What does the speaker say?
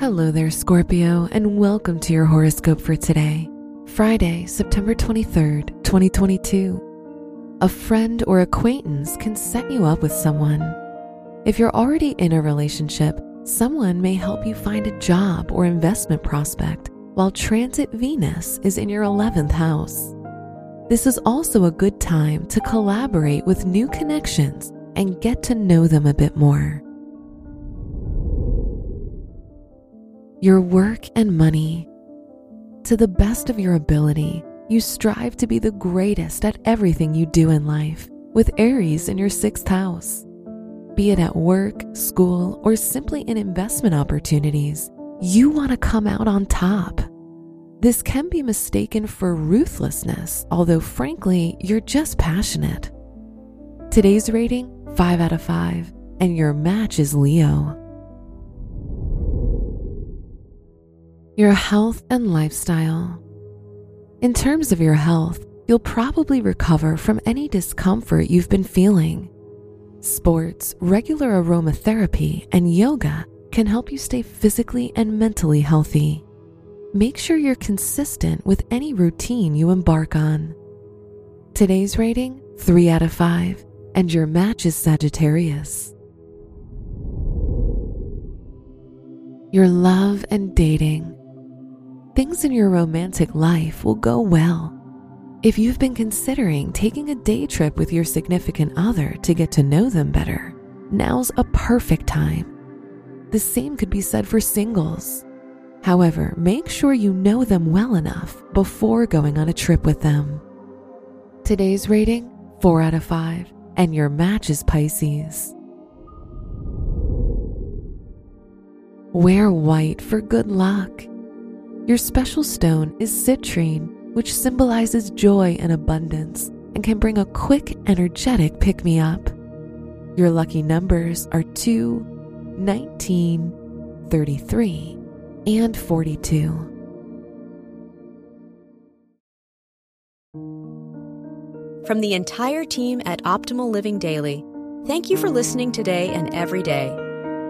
Hello there, Scorpio, and welcome to your horoscope for today, Friday, September 23rd, 2022. A friend or acquaintance can set you up with someone. If you're already in a relationship, someone may help you find a job or investment prospect while Transit Venus is in your 11th house. This is also a good time to collaborate with new connections and get to know them a bit more. Your work and money. To the best of your ability, you strive to be the greatest at everything you do in life, with Aries in your sixth house. Be it at work, school, or simply in investment opportunities, you want to come out on top. This can be mistaken for ruthlessness, although frankly, you're just passionate. Today's rating 5 out of 5, and your match is Leo. Your health and lifestyle. In terms of your health, you'll probably recover from any discomfort you've been feeling. Sports, regular aromatherapy, and yoga can help you stay physically and mentally healthy. Make sure you're consistent with any routine you embark on. Today's rating 3 out of 5, and your match is Sagittarius. Your love and dating things in your romantic life will go well. If you've been considering taking a day trip with your significant other to get to know them better, now's a perfect time. The same could be said for singles. However, make sure you know them well enough before going on a trip with them. Today's rating 4 out of 5, and your match is Pisces. Wear white for good luck. Your special stone is citrine, which symbolizes joy and abundance and can bring a quick, energetic pick me up. Your lucky numbers are 2, 19, 33, and 42. From the entire team at Optimal Living Daily, thank you for listening today and every day.